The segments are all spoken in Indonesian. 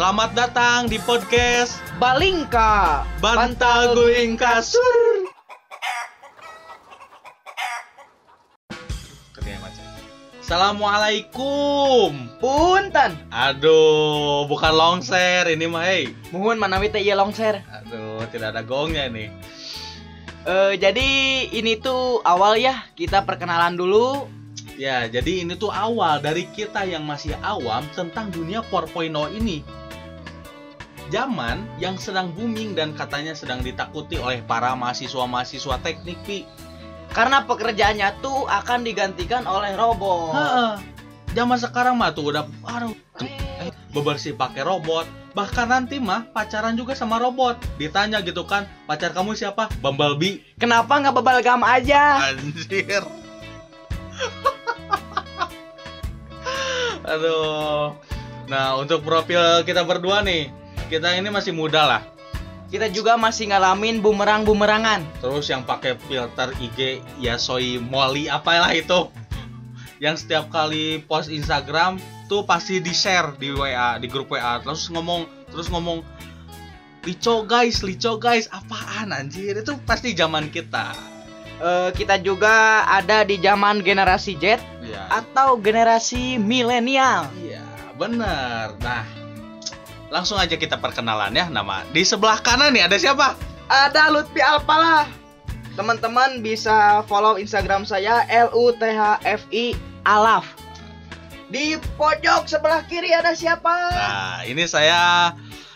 Selamat datang di podcast Balingka Bantal Guling Kasur. Assalamualaikum. Punten Aduh, bukan longser ini mah hei. Mohon manawi teh ieu longser Aduh, tidak ada gongnya nih. Eh, Jadi ini tuh awal ya Kita perkenalan dulu Ya, jadi ini tuh awal dari kita yang masih awam tentang dunia 4.0 ini. Zaman yang sedang booming dan katanya sedang ditakuti oleh para mahasiswa-mahasiswa teknik, Pi. Karena pekerjaannya tuh akan digantikan oleh robot Heeh. Zaman sekarang mah tuh udah aduh, eh, bebersih pakai robot. Bahkan nanti mah pacaran juga sama robot. Ditanya gitu kan, pacar kamu siapa? Bumblebee. Kenapa nggak bebal gam aja? Anjir. Aduh. Nah, untuk profil kita berdua nih, kita ini masih muda lah. Kita juga masih ngalamin bumerang-bumerangan Terus yang pakai filter IG ya soy Molly apalah itu. Yang setiap kali post Instagram tuh pasti di-share di WA, di grup WA. Terus ngomong, terus ngomong Lico guys, lico guys, apaan anjir? Itu pasti zaman kita. Eh, Kita juga ada di zaman generasi Z Ya. Atau generasi milenial Iya, bener. Nah, langsung aja kita perkenalan ya nama. Di sebelah kanan nih ada siapa? Ada Lutfi Alpala Teman-teman bisa follow Instagram saya LUTHFI Alaf Di pojok sebelah kiri ada siapa? Nah, ini saya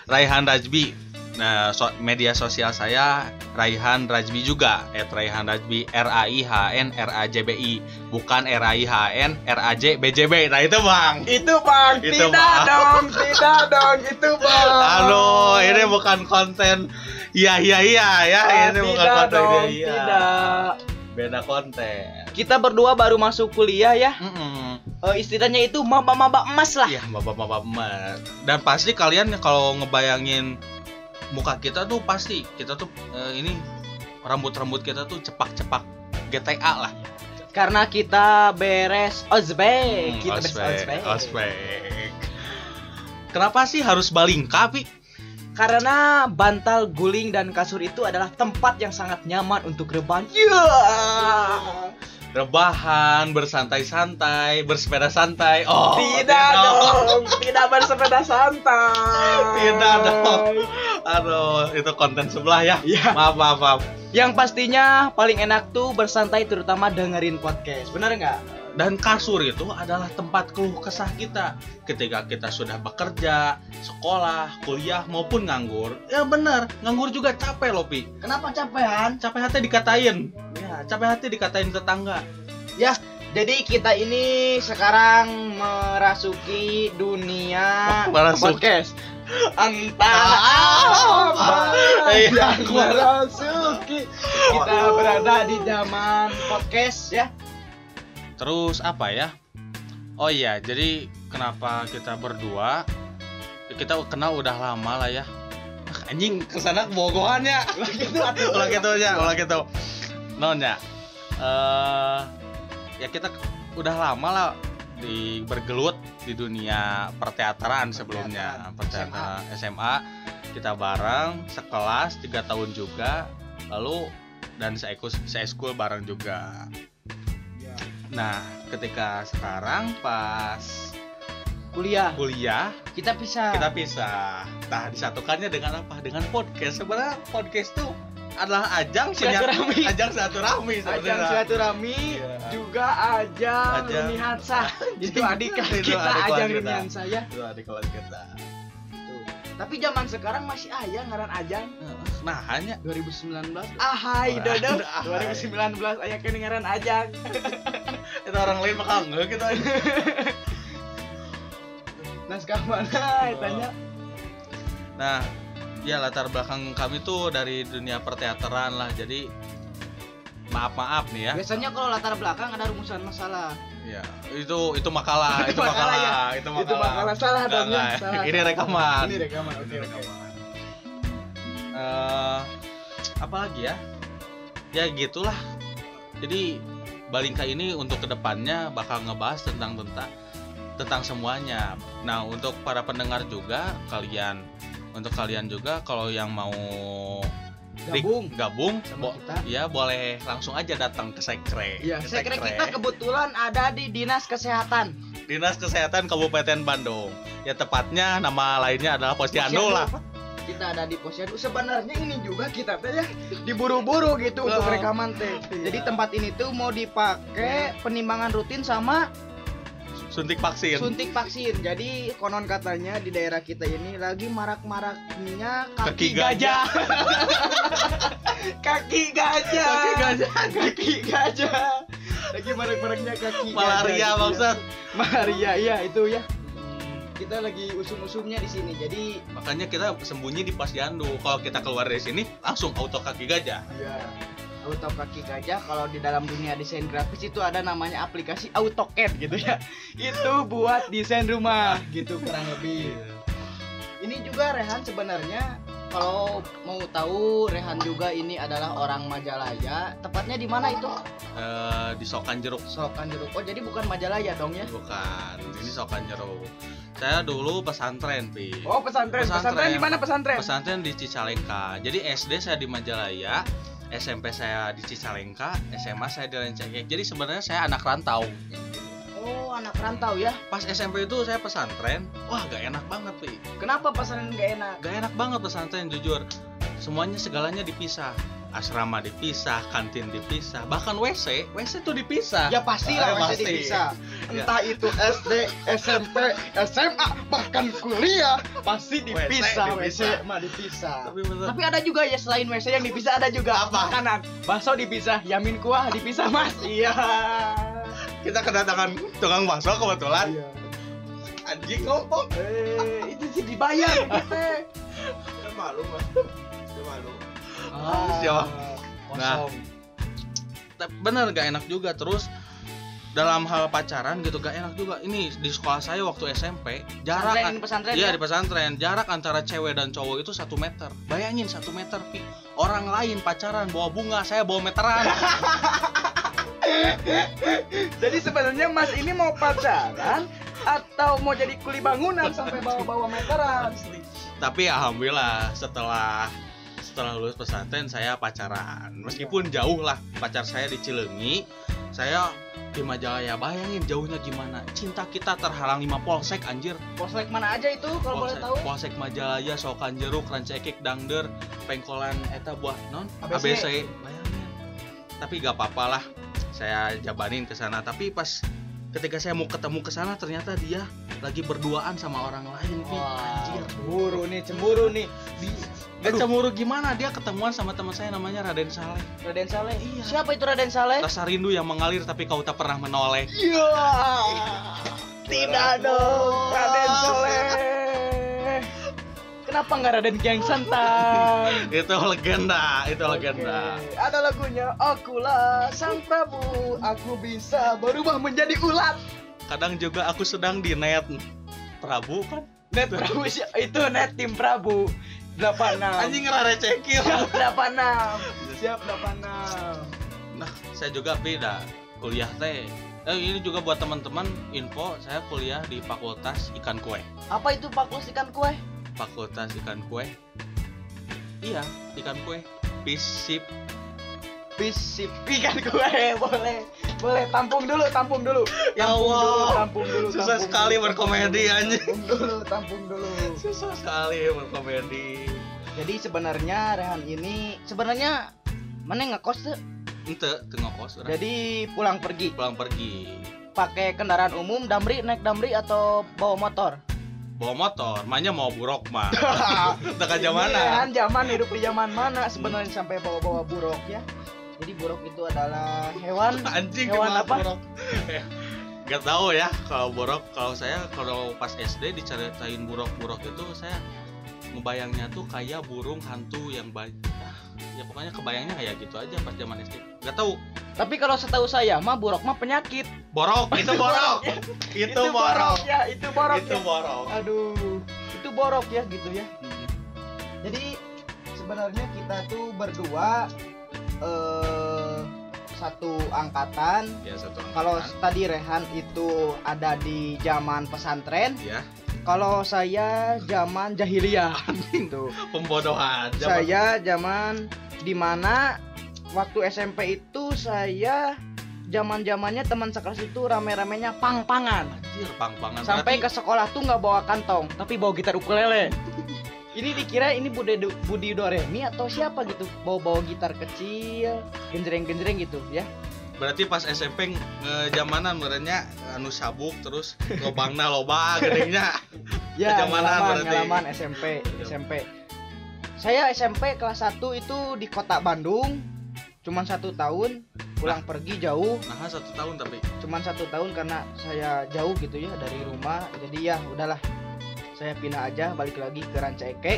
Raihan Rajbi. Nah, so- media sosial saya Raihan Rajbi juga. At Raihan Rajbi R A I H N R A J B I, bukan R A I H N R A J B J B. Nah, itu, Bang. Itu bang, Itu, tidak Bang. dong, tidak dong, itu bang. Halo, ini bukan konten iya iya iya ya. Ah, ini bukan tidak konten dong, iya, iya. tidak. Beda konten. Kita berdua baru masuk kuliah ya. Mm-mm. Eh, istilahnya itu maba-maba emas lah. Iya, bapak-bapak emas. Dan pasti kalian kalau ngebayangin muka kita tuh pasti kita tuh eh, ini rambut-rambut kita tuh cepak-cepak GTA lah. Karena kita beres ospek, Hmm, kita beres ospek, ospek. ospek. Kenapa sih harus balingka, Pi? Karena bantal guling dan kasur itu adalah tempat yang sangat nyaman untuk rebahan. Ya. Rebahan, bersantai-santai, bersepeda santai. Oh, tidak dong, tidak bersepeda santai. Tidak dong. Aduh, itu konten sebelah ya. Iya. Maaf, maaf, maaf. Yang pastinya paling enak tuh bersantai terutama dengerin podcast. Benar nggak? Dan kasur itu adalah tempat keluh kesah kita ketika kita sudah bekerja, sekolah, kuliah maupun nganggur. Ya benar, nganggur juga capek loh, Pi. Kenapa capean? Capek hati dikatain. Ya, capek hati dikatain tetangga. Jadi kita ini sekarang merasuki dunia merasuki. podcast. Entah Ah, apa iya. yang merasuki. Kita berada di zaman podcast ya. Terus apa ya? Oh iya, jadi kenapa kita berdua? Ya, Kita kenal udah lama lah ya. Ah, Anjing ke sana kebogohannya. Gitu atuh. ulah gitu aja, ulah gitu. Non ya. Eh ya kita udah lama lah di bergelut di dunia perteateran sebelumnya, perteateran SMA. Kita bareng sekelas tiga tahun juga, lalu dan seekul seeskul bareng juga. Nah, ketika sekarang pas Kuliah. kuliah Kita bisa. kita pisah. Nah, disatukannya dengan apa? Dengan podcast. Sebenarnya podcast tuh adalah ajang Silaturahmi. ajang silaturahmi Ajang silaturahmi Iya. juga ajang Ajang. runihansa. Itu adik kelas Itu kita adik ajang kita. runihansa ya. Itu adik kelas kita. Tapi zaman sekarang masih ayah ngaran ajang Nah, hanya 2019. Ahai dodo. ahai. 2019 aya kedengaran ajang. itu orang lain bakal enggak kita. Naskah mana tanya? Nah, ya latar belakang kami tuh dari dunia perteateran lah. Jadi maaf-maaf nih ya. Biasanya kalau latar belakang ada rumusan masalah. Ya, itu itu makalah, itu Itu makalah ya? itu makalah. Itu makalah salah dong ya. Salah, Ini rekaman. Ini rekaman. Oke, Ini rekaman. Eh, apa lagi ya? Ya gitulah. Jadi Balingka ini untuk ke depannya bakal ngebahas tentang tentang tentang semuanya. Nah, untuk para pendengar juga kalian untuk kalian juga kalau yang mau Gabung gabung sama bo- kita. ya boleh langsung aja datang ke sekre. Iya, Ke sekre Sekre. kita kebetulan ada di Dinas Kesehatan. Dinas Kesehatan Kabupaten Bandung. Ya tepatnya nama lainnya adalah Posyandu lah. Kita ada di Posyandu. Sebenarnya ini juga kita teh ya diburu-buru gitu untuk Oh. rekaman teh. Iya. Jadi tempat ini tuh mau dipakai penimbangan rutin sama Suntik vaksin. suntik vaksin. Jadi konon katanya di daerah kita ini lagi marak-maraknya kaki, Kaki gajah. kaki gajah. Kaki gajah. Kaki gajah. Lagi marak-maraknya kaki Malaria gajah. gitu ya. bangsat. Malaria iya itu ya. Kita lagi usum-usumnya di sini. Jadi Makanya kita sembunyi di Posyandu. Kalau kita keluar dari sini langsung auto kaki gajah. ya auto kaki gajah kalau di dalam dunia desain grafis itu ada namanya aplikasi AutoCAD gitu ya. Itu buat desain rumah gitu kurang lebih. Ini juga Rehan sebenarnya kalau mau tahu Rehan juga ini adalah orang Majalaya. Tepatnya di mana itu? Eh, di Sokan Jeruk. Sokan Jeruk. Oh, jadi bukan Majalaya dong ya? Bukan, ini Sokan Jeruk. Saya dulu pesantren, Pi. Oh, pesantren. Pesantren, Pesantren. di mana pesantren? Pesantren di Cicalengka. Jadi SD saya di Majalaya, SMP saya di Cicalengka, SMA saya di Lencengkek. Jadi sebenarnya saya anak rantau. Oh, anak rantau ya. Pas SMP itu saya pesantren, wah gak enak banget, Pi. Kenapa pesantren nggak enak? Gak enak banget pesantren jujur. Semuanya segalanya dipisah. Asrama dipisah, kantin dipisah, bahkan WC, WC tuh dipisah. Ya pastilah Ah, masih pasti. dipisah. Entah itu SD, SMP, SMA, bahkan kuliah pasti dipisah. WC, dipisah. mah dipisah. Tapi bener. Tapi ada juga ya selain WC yang dipisah ada juga Apa? makanan. Bakso dipisah, yamin kuah dipisah mas. Iya. kita kedatangan tukang bakso kebetulan. Iya. Anjing ngomong. Eh, itu sih dibayar gitu. malu, Mas. malu. Ah, Siapa? kosong. Tapi bener gak enak juga terus dalam hal pacaran gitu gak enak juga. Ini di sekolah saya waktu SMP jarak Pesantren, pesantren iya ya? di pesantren. Jarak antara cewek dan cowok itu satu meter. Bayangin satu meter pi. Orang lain pacaran bawa bunga saya bawa meteran. Jadi sebenarnya Mas ini mau pacaran atau mau jadi kuli bangunan sampai bawa-bawa meteran? tapi alhamdulillah setelah setelah lulus pesantren saya pacaran. Meskipun jauh lah pacar saya di Cileungi saya di Majalaya bayangin jauhnya gimana cinta kita terhalang lima polsek anjir Poslek mana aja itu kalau boleh Polsek, tahu? Polsek Majalaya, Sokan Jeruk, Rancekek, Dangder, Pengkolan eta buah non ABC. ABC. Bayangin. Tapi gak apa-apa lah. Saya jabanin ke sana. Tapi pas ketika saya mau ketemu ke sana ternyata dia lagi berduaan sama orang lain, Pi. Anjir. cemburu nih, cemburu nih. Gak cemburu gimana dia ketemuan sama teman saya namanya Raden Saleh. Raden Saleh. Iya. Siapa itu Raden Saleh? Rasa rindu yang mengalir tapi kau tak pernah menoleh. Iya. Tidak dong, Raden Saleh. Kenapa nggak Raden Kian Santang? itu legenda, itu legenda. Oke, Ada lagunya Akulah Sang Prabu, aku bisa berubah menjadi ulat. Kadang juga aku sedang di net Prabu kan. Net Prabu itu net tim Prabu. 86. Anjing ngerare cekil. Siap 86. Siap 86. Nah, saya juga beda kuliah teh. Eh, ini juga buat teman-teman info, saya kuliah di Fakultas Ikan Kue. Apa itu Fakultas Ikan Kue? Fakultas Ikan Kue. Iya, ikan kue. Fisip. Fisip ikan kue boleh boleh tampung dulu tampung dulu Ya tampung Allah. dulu tampung dulu Susah tampung sekali dulu, berkomedi, tampung anjing. dulu, tampung dulu tampung dulu Susah sekali berkomedi. jadi sebenarnya Rehan ini sebenarnya mana ngekos tuh Ente, tengok kos udah. jadi pulang pergi pulang pergi. pakai kendaraan umum damri naik damri atau bawa motor Bawa motor, makanya mau buruk mah. Dekat Ini mana? Rehan zaman hidup di zaman mana sebenarnya sampai bawa-bawa buruk ya jadi buruk itu adalah hewan. Anjing Hewan apa? buruk? Gak tahu ya kalau borok kalau saya kalau pas SD diceritain buruk-buruk itu saya ngebayangnya tuh kayak burung hantu yang banyak ya pokoknya kebayangnya kayak gitu aja pas zaman SD gak tahu. Tapi kalau setahu saya mah buruk mah penyakit. Borok itu borok. itu, borok ya itu borok itu ya. borok. Aduh itu borok ya gitu ya. Jadi sebenarnya kita tuh berdua eh satu angkatan. Ya satu Kalau angkatan. tadi Rehan itu ada di zaman pesantren, ya kalau saya zaman jahiliyah. Gitu. pembodohan. Zaman- Saya zaman di mana waktu SMP itu saya zaman zamannya teman sekelas itu rame-ramenya pang-pangan. anjir pang-pangan Sampai ke Berarti- sekolah tuh nggak bawa kantong, tapi bawa gitar ukulele. Ini dikira ini Budi Budi Doremi atau siapa gitu, bawa-bawa gitar kecil, genjreng-genjreng gitu ya. berarti pas SMP ngejamanan merenya anu sabuk terus lobangna loba gedengnya Ya, ngalaman, berarti. ngalaman SMP, SMP. Saya SMP kelas 1 itu di kota Bandung, cuman satu tahun, pulang pergi jauh, nah satu tahun tapi cuman satu tahun karena saya jauh gitu ya dari rumah, jadi ya udahlah, saya pindah aja balik lagi ke Ranca Ekek.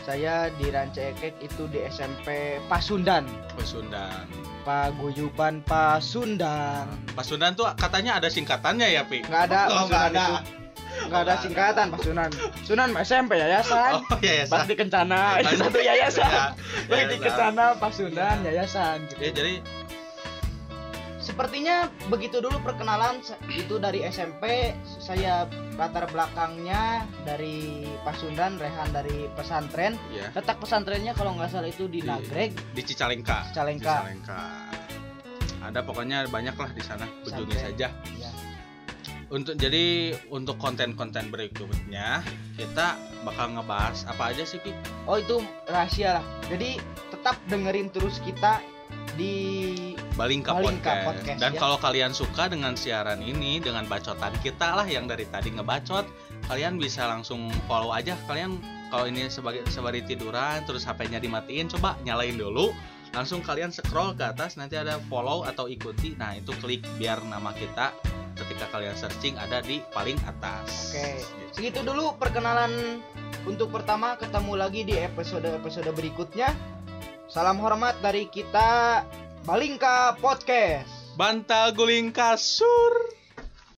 Saya di Ranca Ekek itu di SMP Pasundan, Pasundan Paguyuban Pasundan. Pasundan tuh katanya ada singkatannya ya pi Nggak ada, Oh, nggak ada. itu. Nggak ada singkatan Pasundan. Sunan SMP yayasan. oh ya ya Bakti Kencana itu satu yayasan. Bakti Kencana Pasundan yayasan gitu. ya jadi Sepertinya begitu dulu perkenalan itu dari SMP saya latar belakangnya dari Pasundan, Rehan dari pesantren. ya Letak pesantrennya kalau nggak salah itu di Di- Nagreg, di Cicalengka Cicalengka. Cicalengka ada pokoknya banyak lah di sana kunjungi saja Ya. untuk jadi untuk konten-konten berikutnya kita bakal ngebahas apa aja sih pi Oh itu rahasia lah. Jadi tetap dengerin terus kita di Balingka, Balingka Podcast. Podcast, Dan ya. kalau kalian suka dengan siaran ini, dengan bacotan kita lah yang dari tadi ngebacot, kalian bisa langsung follow aja. Kalian kalau ini sebagai sebari tiduran, terus HP-nya dimatiin, coba nyalain dulu. Langsung kalian scroll ke atas, nanti ada follow atau ikuti. Nah itu klik biar nama kita ketika kalian searching ada di paling atas. Oke. Gitu. Segitu dulu perkenalan untuk pertama ketemu lagi di episode-episode berikutnya. Salam hormat dari kita Balingka Podcast. Bantal guling kasur.